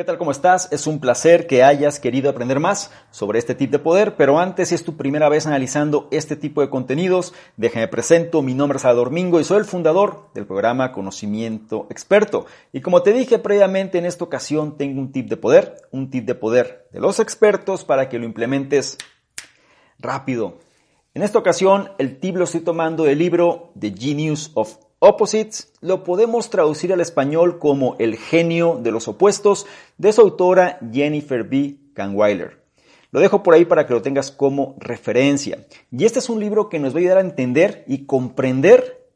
¿Qué tal? ¿Cómo estás? Es un placer que hayas querido aprender más sobre este tipo de poder, pero antes, si es tu primera vez analizando este tipo de contenidos, déjame presento, mi nombre es Salvador Mingo y soy el fundador del programa Conocimiento Experto. Y como te dije previamente, en esta ocasión tengo un tip de poder, un tip de poder de los expertos para que lo implementes rápido. En esta ocasión, el tip lo estoy tomando del libro The Genius of Opposites lo podemos traducir al español como El genio de los opuestos de su autora Jennifer B. Kahnweiler. Lo dejo por ahí para que lo tengas como referencia. Y este es un libro que nos va a ayudar a entender y comprender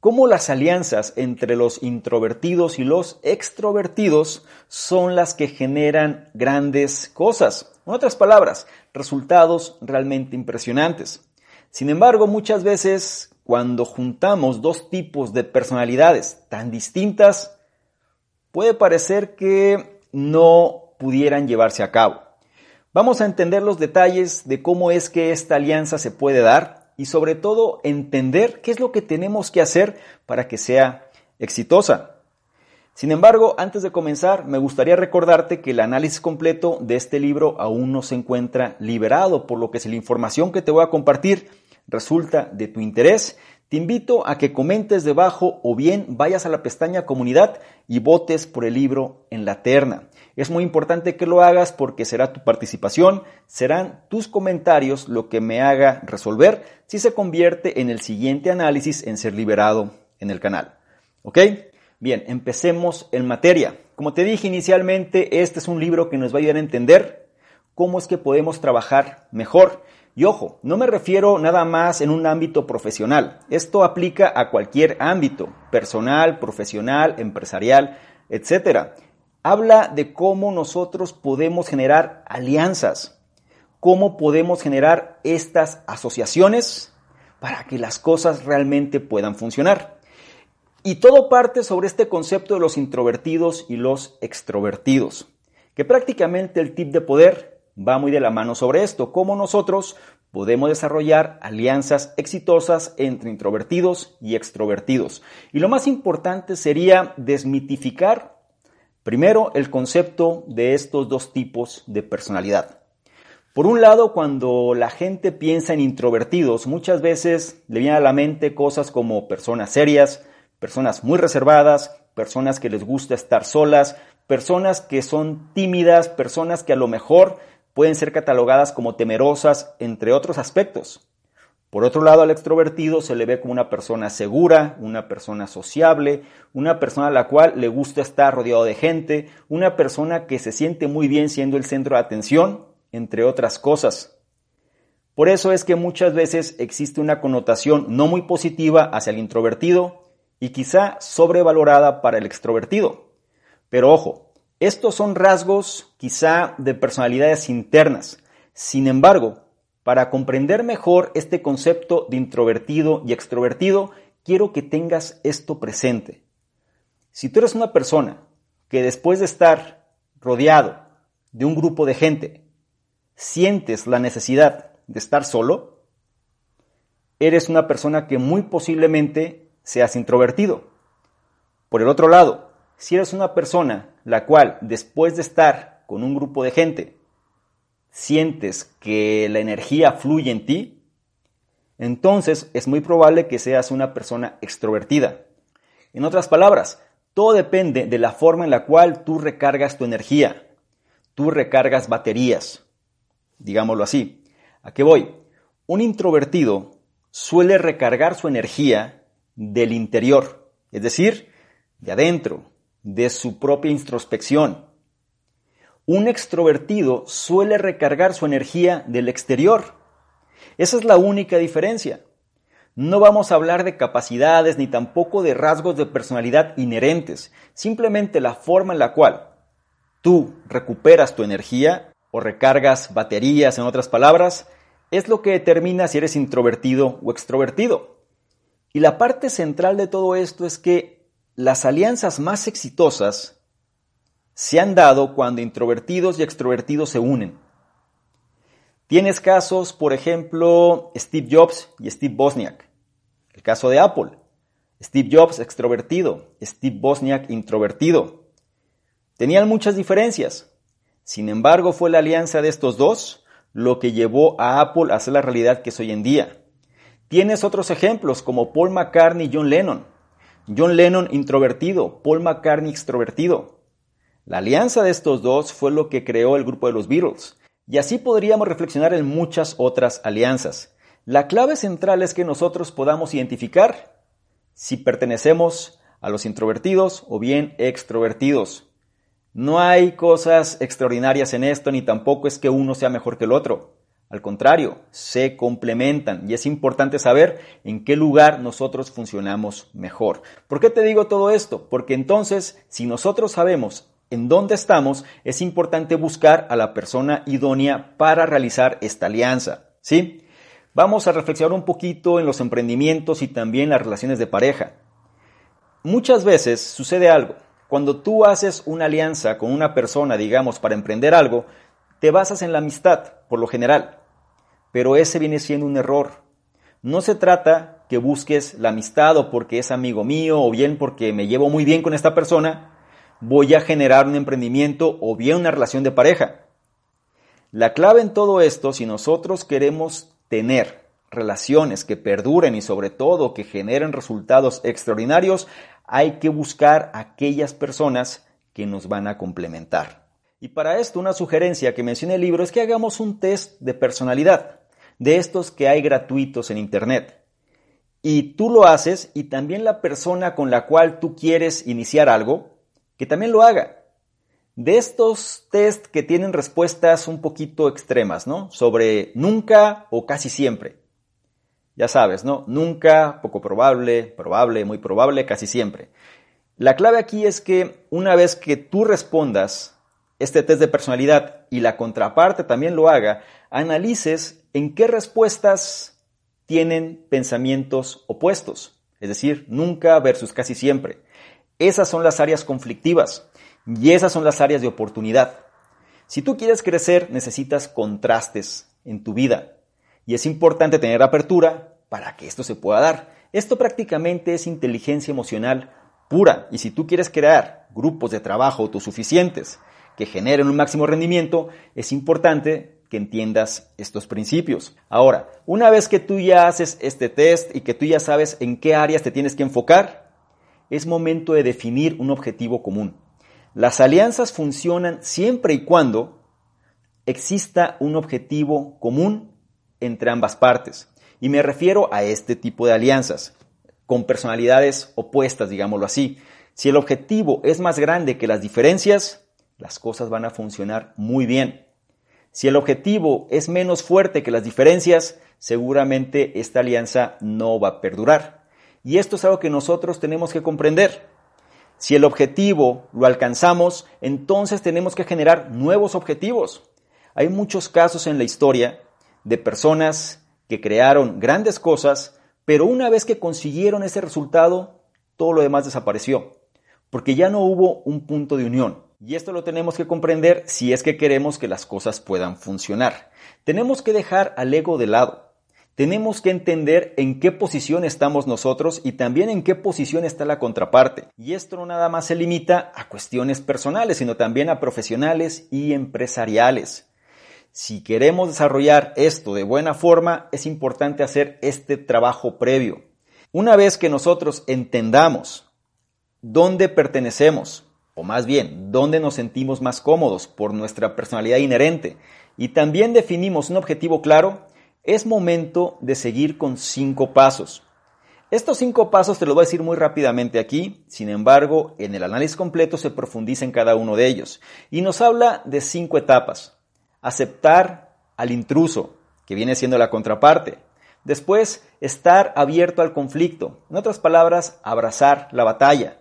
cómo las alianzas entre los introvertidos y los extrovertidos son las que generan grandes cosas. En otras palabras, resultados realmente impresionantes. Sin embargo, muchas veces cuando juntamos dos tipos de personalidades tan distintas, puede parecer que no pudieran llevarse a cabo. Vamos a entender los detalles de cómo es que esta alianza se puede dar y sobre todo entender qué es lo que tenemos que hacer para que sea exitosa. Sin embargo, antes de comenzar, me gustaría recordarte que el análisis completo de este libro aún no se encuentra liberado, por lo que si la información que te voy a compartir resulta de tu interés, te invito a que comentes debajo o bien vayas a la pestaña comunidad y votes por el libro en la terna. Es muy importante que lo hagas porque será tu participación, serán tus comentarios lo que me haga resolver si se convierte en el siguiente análisis en ser liberado en el canal. ¿Ok? Bien, empecemos en materia. Como te dije inicialmente, este es un libro que nos va a ayudar a entender cómo es que podemos trabajar mejor y ojo, no me refiero nada más en un ámbito profesional. Esto aplica a cualquier ámbito, personal, profesional, empresarial, etc. Habla de cómo nosotros podemos generar alianzas, cómo podemos generar estas asociaciones para que las cosas realmente puedan funcionar. Y todo parte sobre este concepto de los introvertidos y los extrovertidos, que prácticamente el tip de poder va muy de la mano sobre esto, cómo nosotros podemos desarrollar alianzas exitosas entre introvertidos y extrovertidos. Y lo más importante sería desmitificar primero el concepto de estos dos tipos de personalidad. Por un lado, cuando la gente piensa en introvertidos, muchas veces le vienen a la mente cosas como personas serias, personas muy reservadas, personas que les gusta estar solas, personas que son tímidas, personas que a lo mejor pueden ser catalogadas como temerosas, entre otros aspectos. Por otro lado, al extrovertido se le ve como una persona segura, una persona sociable, una persona a la cual le gusta estar rodeado de gente, una persona que se siente muy bien siendo el centro de atención, entre otras cosas. Por eso es que muchas veces existe una connotación no muy positiva hacia el introvertido y quizá sobrevalorada para el extrovertido. Pero ojo, estos son rasgos quizá de personalidades internas. Sin embargo, para comprender mejor este concepto de introvertido y extrovertido, quiero que tengas esto presente. Si tú eres una persona que después de estar rodeado de un grupo de gente, sientes la necesidad de estar solo, eres una persona que muy posiblemente seas introvertido. Por el otro lado, si eres una persona la cual después de estar con un grupo de gente sientes que la energía fluye en ti, entonces es muy probable que seas una persona extrovertida. En otras palabras, todo depende de la forma en la cual tú recargas tu energía. Tú recargas baterías, digámoslo así. ¿A qué voy? Un introvertido suele recargar su energía del interior, es decir, de adentro, de su propia introspección. Un extrovertido suele recargar su energía del exterior. Esa es la única diferencia. No vamos a hablar de capacidades ni tampoco de rasgos de personalidad inherentes, simplemente la forma en la cual tú recuperas tu energía o recargas baterías, en otras palabras, es lo que determina si eres introvertido o extrovertido. Y la parte central de todo esto es que las alianzas más exitosas se han dado cuando introvertidos y extrovertidos se unen. Tienes casos, por ejemplo, Steve Jobs y Steve Bosniak. El caso de Apple. Steve Jobs extrovertido, Steve Bosniak introvertido. Tenían muchas diferencias. Sin embargo, fue la alianza de estos dos lo que llevó a Apple a ser la realidad que es hoy en día. Tienes otros ejemplos como Paul McCartney y John Lennon. John Lennon introvertido, Paul McCartney extrovertido. La alianza de estos dos fue lo que creó el grupo de los Beatles. Y así podríamos reflexionar en muchas otras alianzas. La clave central es que nosotros podamos identificar si pertenecemos a los introvertidos o bien extrovertidos. No hay cosas extraordinarias en esto, ni tampoco es que uno sea mejor que el otro. Al contrario, se complementan y es importante saber en qué lugar nosotros funcionamos mejor. ¿Por qué te digo todo esto? Porque entonces, si nosotros sabemos en dónde estamos, es importante buscar a la persona idónea para realizar esta alianza. ¿Sí? Vamos a reflexionar un poquito en los emprendimientos y también las relaciones de pareja. Muchas veces sucede algo. Cuando tú haces una alianza con una persona, digamos, para emprender algo, te basas en la amistad, por lo general. Pero ese viene siendo un error. No se trata que busques la amistad o porque es amigo mío o bien porque me llevo muy bien con esta persona, voy a generar un emprendimiento o bien una relación de pareja. La clave en todo esto, si nosotros queremos tener relaciones que perduren y sobre todo que generen resultados extraordinarios, hay que buscar aquellas personas que nos van a complementar. Y para esto una sugerencia que menciona el libro es que hagamos un test de personalidad, de estos que hay gratuitos en Internet. Y tú lo haces y también la persona con la cual tú quieres iniciar algo, que también lo haga. De estos test que tienen respuestas un poquito extremas, ¿no? Sobre nunca o casi siempre. Ya sabes, ¿no? Nunca, poco probable, probable, muy probable, casi siempre. La clave aquí es que una vez que tú respondas este test de personalidad y la contraparte también lo haga, analices en qué respuestas tienen pensamientos opuestos, es decir, nunca versus casi siempre. Esas son las áreas conflictivas y esas son las áreas de oportunidad. Si tú quieres crecer, necesitas contrastes en tu vida. Y es importante tener apertura para que esto se pueda dar. Esto prácticamente es inteligencia emocional pura. Y si tú quieres crear grupos de trabajo autosuficientes que generen un máximo rendimiento, es importante entiendas estos principios. Ahora, una vez que tú ya haces este test y que tú ya sabes en qué áreas te tienes que enfocar, es momento de definir un objetivo común. Las alianzas funcionan siempre y cuando exista un objetivo común entre ambas partes. Y me refiero a este tipo de alianzas, con personalidades opuestas, digámoslo así. Si el objetivo es más grande que las diferencias, las cosas van a funcionar muy bien. Si el objetivo es menos fuerte que las diferencias, seguramente esta alianza no va a perdurar. Y esto es algo que nosotros tenemos que comprender. Si el objetivo lo alcanzamos, entonces tenemos que generar nuevos objetivos. Hay muchos casos en la historia de personas que crearon grandes cosas, pero una vez que consiguieron ese resultado, todo lo demás desapareció, porque ya no hubo un punto de unión. Y esto lo tenemos que comprender si es que queremos que las cosas puedan funcionar. Tenemos que dejar al ego de lado. Tenemos que entender en qué posición estamos nosotros y también en qué posición está la contraparte. Y esto no nada más se limita a cuestiones personales, sino también a profesionales y empresariales. Si queremos desarrollar esto de buena forma, es importante hacer este trabajo previo. Una vez que nosotros entendamos dónde pertenecemos, o más bien, dónde nos sentimos más cómodos por nuestra personalidad inherente, y también definimos un objetivo claro, es momento de seguir con cinco pasos. Estos cinco pasos te los voy a decir muy rápidamente aquí, sin embargo, en el análisis completo se profundiza en cada uno de ellos, y nos habla de cinco etapas aceptar al intruso, que viene siendo la contraparte. Después, estar abierto al conflicto. En otras palabras, abrazar la batalla.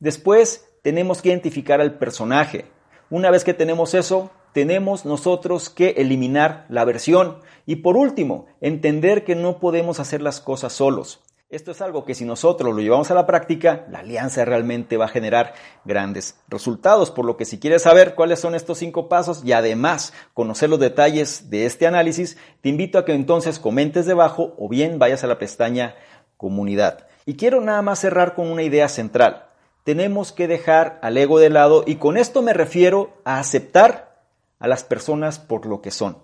Después, tenemos que identificar al personaje. Una vez que tenemos eso, tenemos nosotros que eliminar la versión. Y por último, entender que no podemos hacer las cosas solos. Esto es algo que si nosotros lo llevamos a la práctica, la alianza realmente va a generar grandes resultados. Por lo que si quieres saber cuáles son estos cinco pasos y además conocer los detalles de este análisis, te invito a que entonces comentes debajo o bien vayas a la pestaña comunidad. Y quiero nada más cerrar con una idea central. Tenemos que dejar al ego de lado y con esto me refiero a aceptar a las personas por lo que son.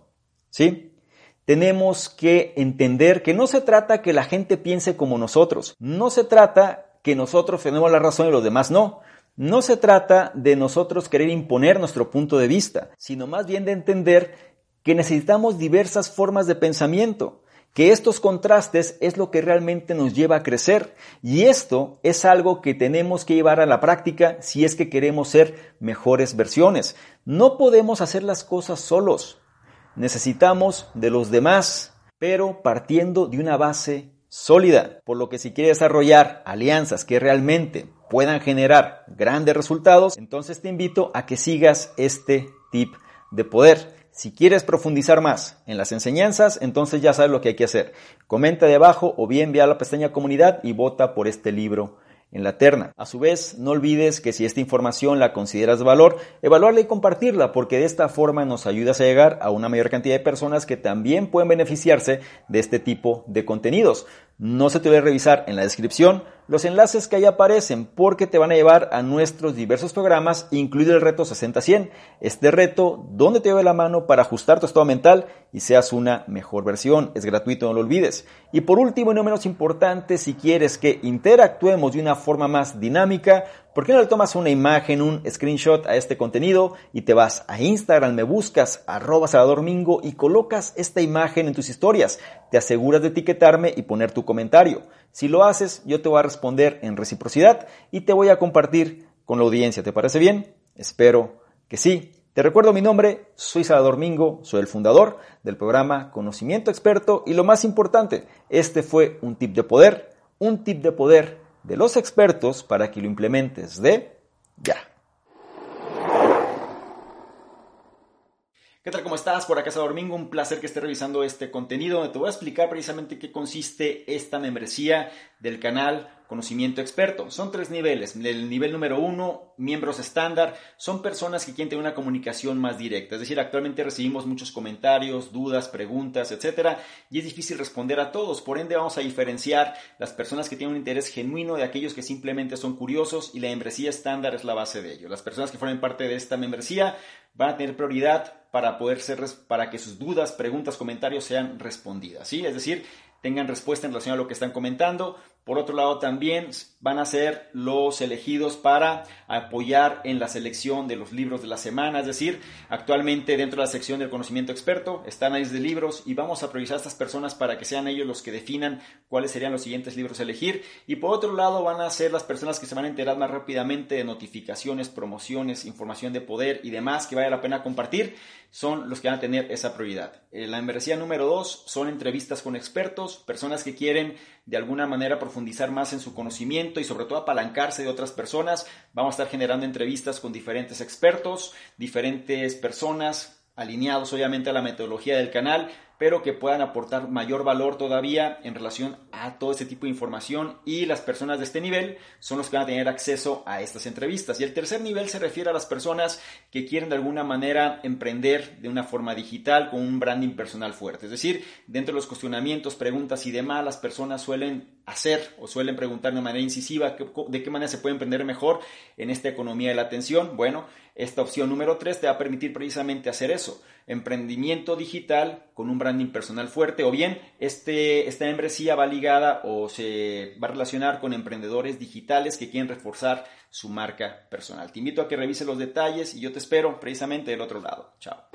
¿Sí? Tenemos que entender que no se trata que la gente piense como nosotros, no se trata que nosotros tenemos la razón y los demás no. No se trata de nosotros querer imponer nuestro punto de vista, sino más bien de entender que necesitamos diversas formas de pensamiento, que estos contrastes es lo que realmente nos lleva a crecer y esto es algo que tenemos que llevar a la práctica si es que queremos ser mejores versiones. No podemos hacer las cosas solos, necesitamos de los demás, pero partiendo de una base sólida, por lo que si quieres desarrollar alianzas que realmente puedan generar grandes resultados, entonces te invito a que sigas este tip de poder. Si quieres profundizar más en las enseñanzas, entonces ya sabes lo que hay que hacer. Comenta de abajo o bien ve a la pestaña comunidad y vota por este libro en la terna. A su vez, no olvides que si esta información la consideras de valor, evaluarla y compartirla, porque de esta forma nos ayudas a llegar a una mayor cantidad de personas que también pueden beneficiarse de este tipo de contenidos. No se te olvide revisar en la descripción los enlaces que ahí aparecen porque te van a llevar a nuestros diversos programas, incluido el reto 60-100. Este reto donde te lleve la mano para ajustar tu estado mental y seas una mejor versión. Es gratuito, no lo olvides. Y por último y no menos importante, si quieres que interactuemos de una forma más dinámica, ¿Por qué no le tomas una imagen, un screenshot a este contenido y te vas a Instagram, me buscas arroba Mingo y colocas esta imagen en tus historias? Te aseguras de etiquetarme y poner tu comentario. Si lo haces, yo te voy a responder en reciprocidad y te voy a compartir con la audiencia. ¿Te parece bien? Espero que sí. Te recuerdo mi nombre, soy Salvador Mingo, soy el fundador del programa Conocimiento Experto y lo más importante, este fue un tip de poder, un tip de poder de los expertos para que lo implementes de ya. ¿Qué tal? ¿Cómo estás? Por acá es Domingo, un placer que estés revisando este contenido donde te voy a explicar precisamente qué consiste esta membresía del canal Conocimiento Experto. Son tres niveles. El nivel número uno, miembros estándar, son personas que quieren tener una comunicación más directa. Es decir, actualmente recibimos muchos comentarios, dudas, preguntas, etcétera, y es difícil responder a todos. Por ende, vamos a diferenciar las personas que tienen un interés genuino de aquellos que simplemente son curiosos y la membresía estándar es la base de ello. Las personas que formen parte de esta membresía van a tener prioridad para poder ser, para que sus dudas, preguntas, comentarios sean respondidas. ¿sí? Es decir, tengan respuesta en relación a lo que están comentando. Por otro lado, también van a ser los elegidos para apoyar en la selección de los libros de la semana. Es decir, actualmente dentro de la sección del conocimiento experto están ahí de libros y vamos a priorizar a estas personas para que sean ellos los que definan cuáles serían los siguientes libros a elegir. Y por otro lado, van a ser las personas que se van a enterar más rápidamente de notificaciones, promociones, información de poder y demás que vale la pena compartir. Son los que van a tener esa prioridad. Eh, la membresía número dos son entrevistas con expertos, personas que quieren de alguna manera profundizar más en su conocimiento y sobre todo apalancarse de otras personas. Vamos a estar generando entrevistas con diferentes expertos, diferentes personas alineados obviamente a la metodología del canal pero que puedan aportar mayor valor todavía en relación a todo este tipo de información y las personas de este nivel son los que van a tener acceso a estas entrevistas. Y el tercer nivel se refiere a las personas que quieren de alguna manera emprender de una forma digital con un branding personal fuerte. Es decir, dentro de los cuestionamientos, preguntas y demás, las personas suelen hacer o suelen preguntar de manera incisiva de qué manera se puede emprender mejor en esta economía de la atención. Bueno, esta opción número 3 te va a permitir precisamente hacer eso, emprendimiento digital con un branding personal fuerte o bien este, esta membresía va ligada o se va a relacionar con emprendedores digitales que quieren reforzar su marca personal. Te invito a que revises los detalles y yo te espero precisamente del otro lado. Chao.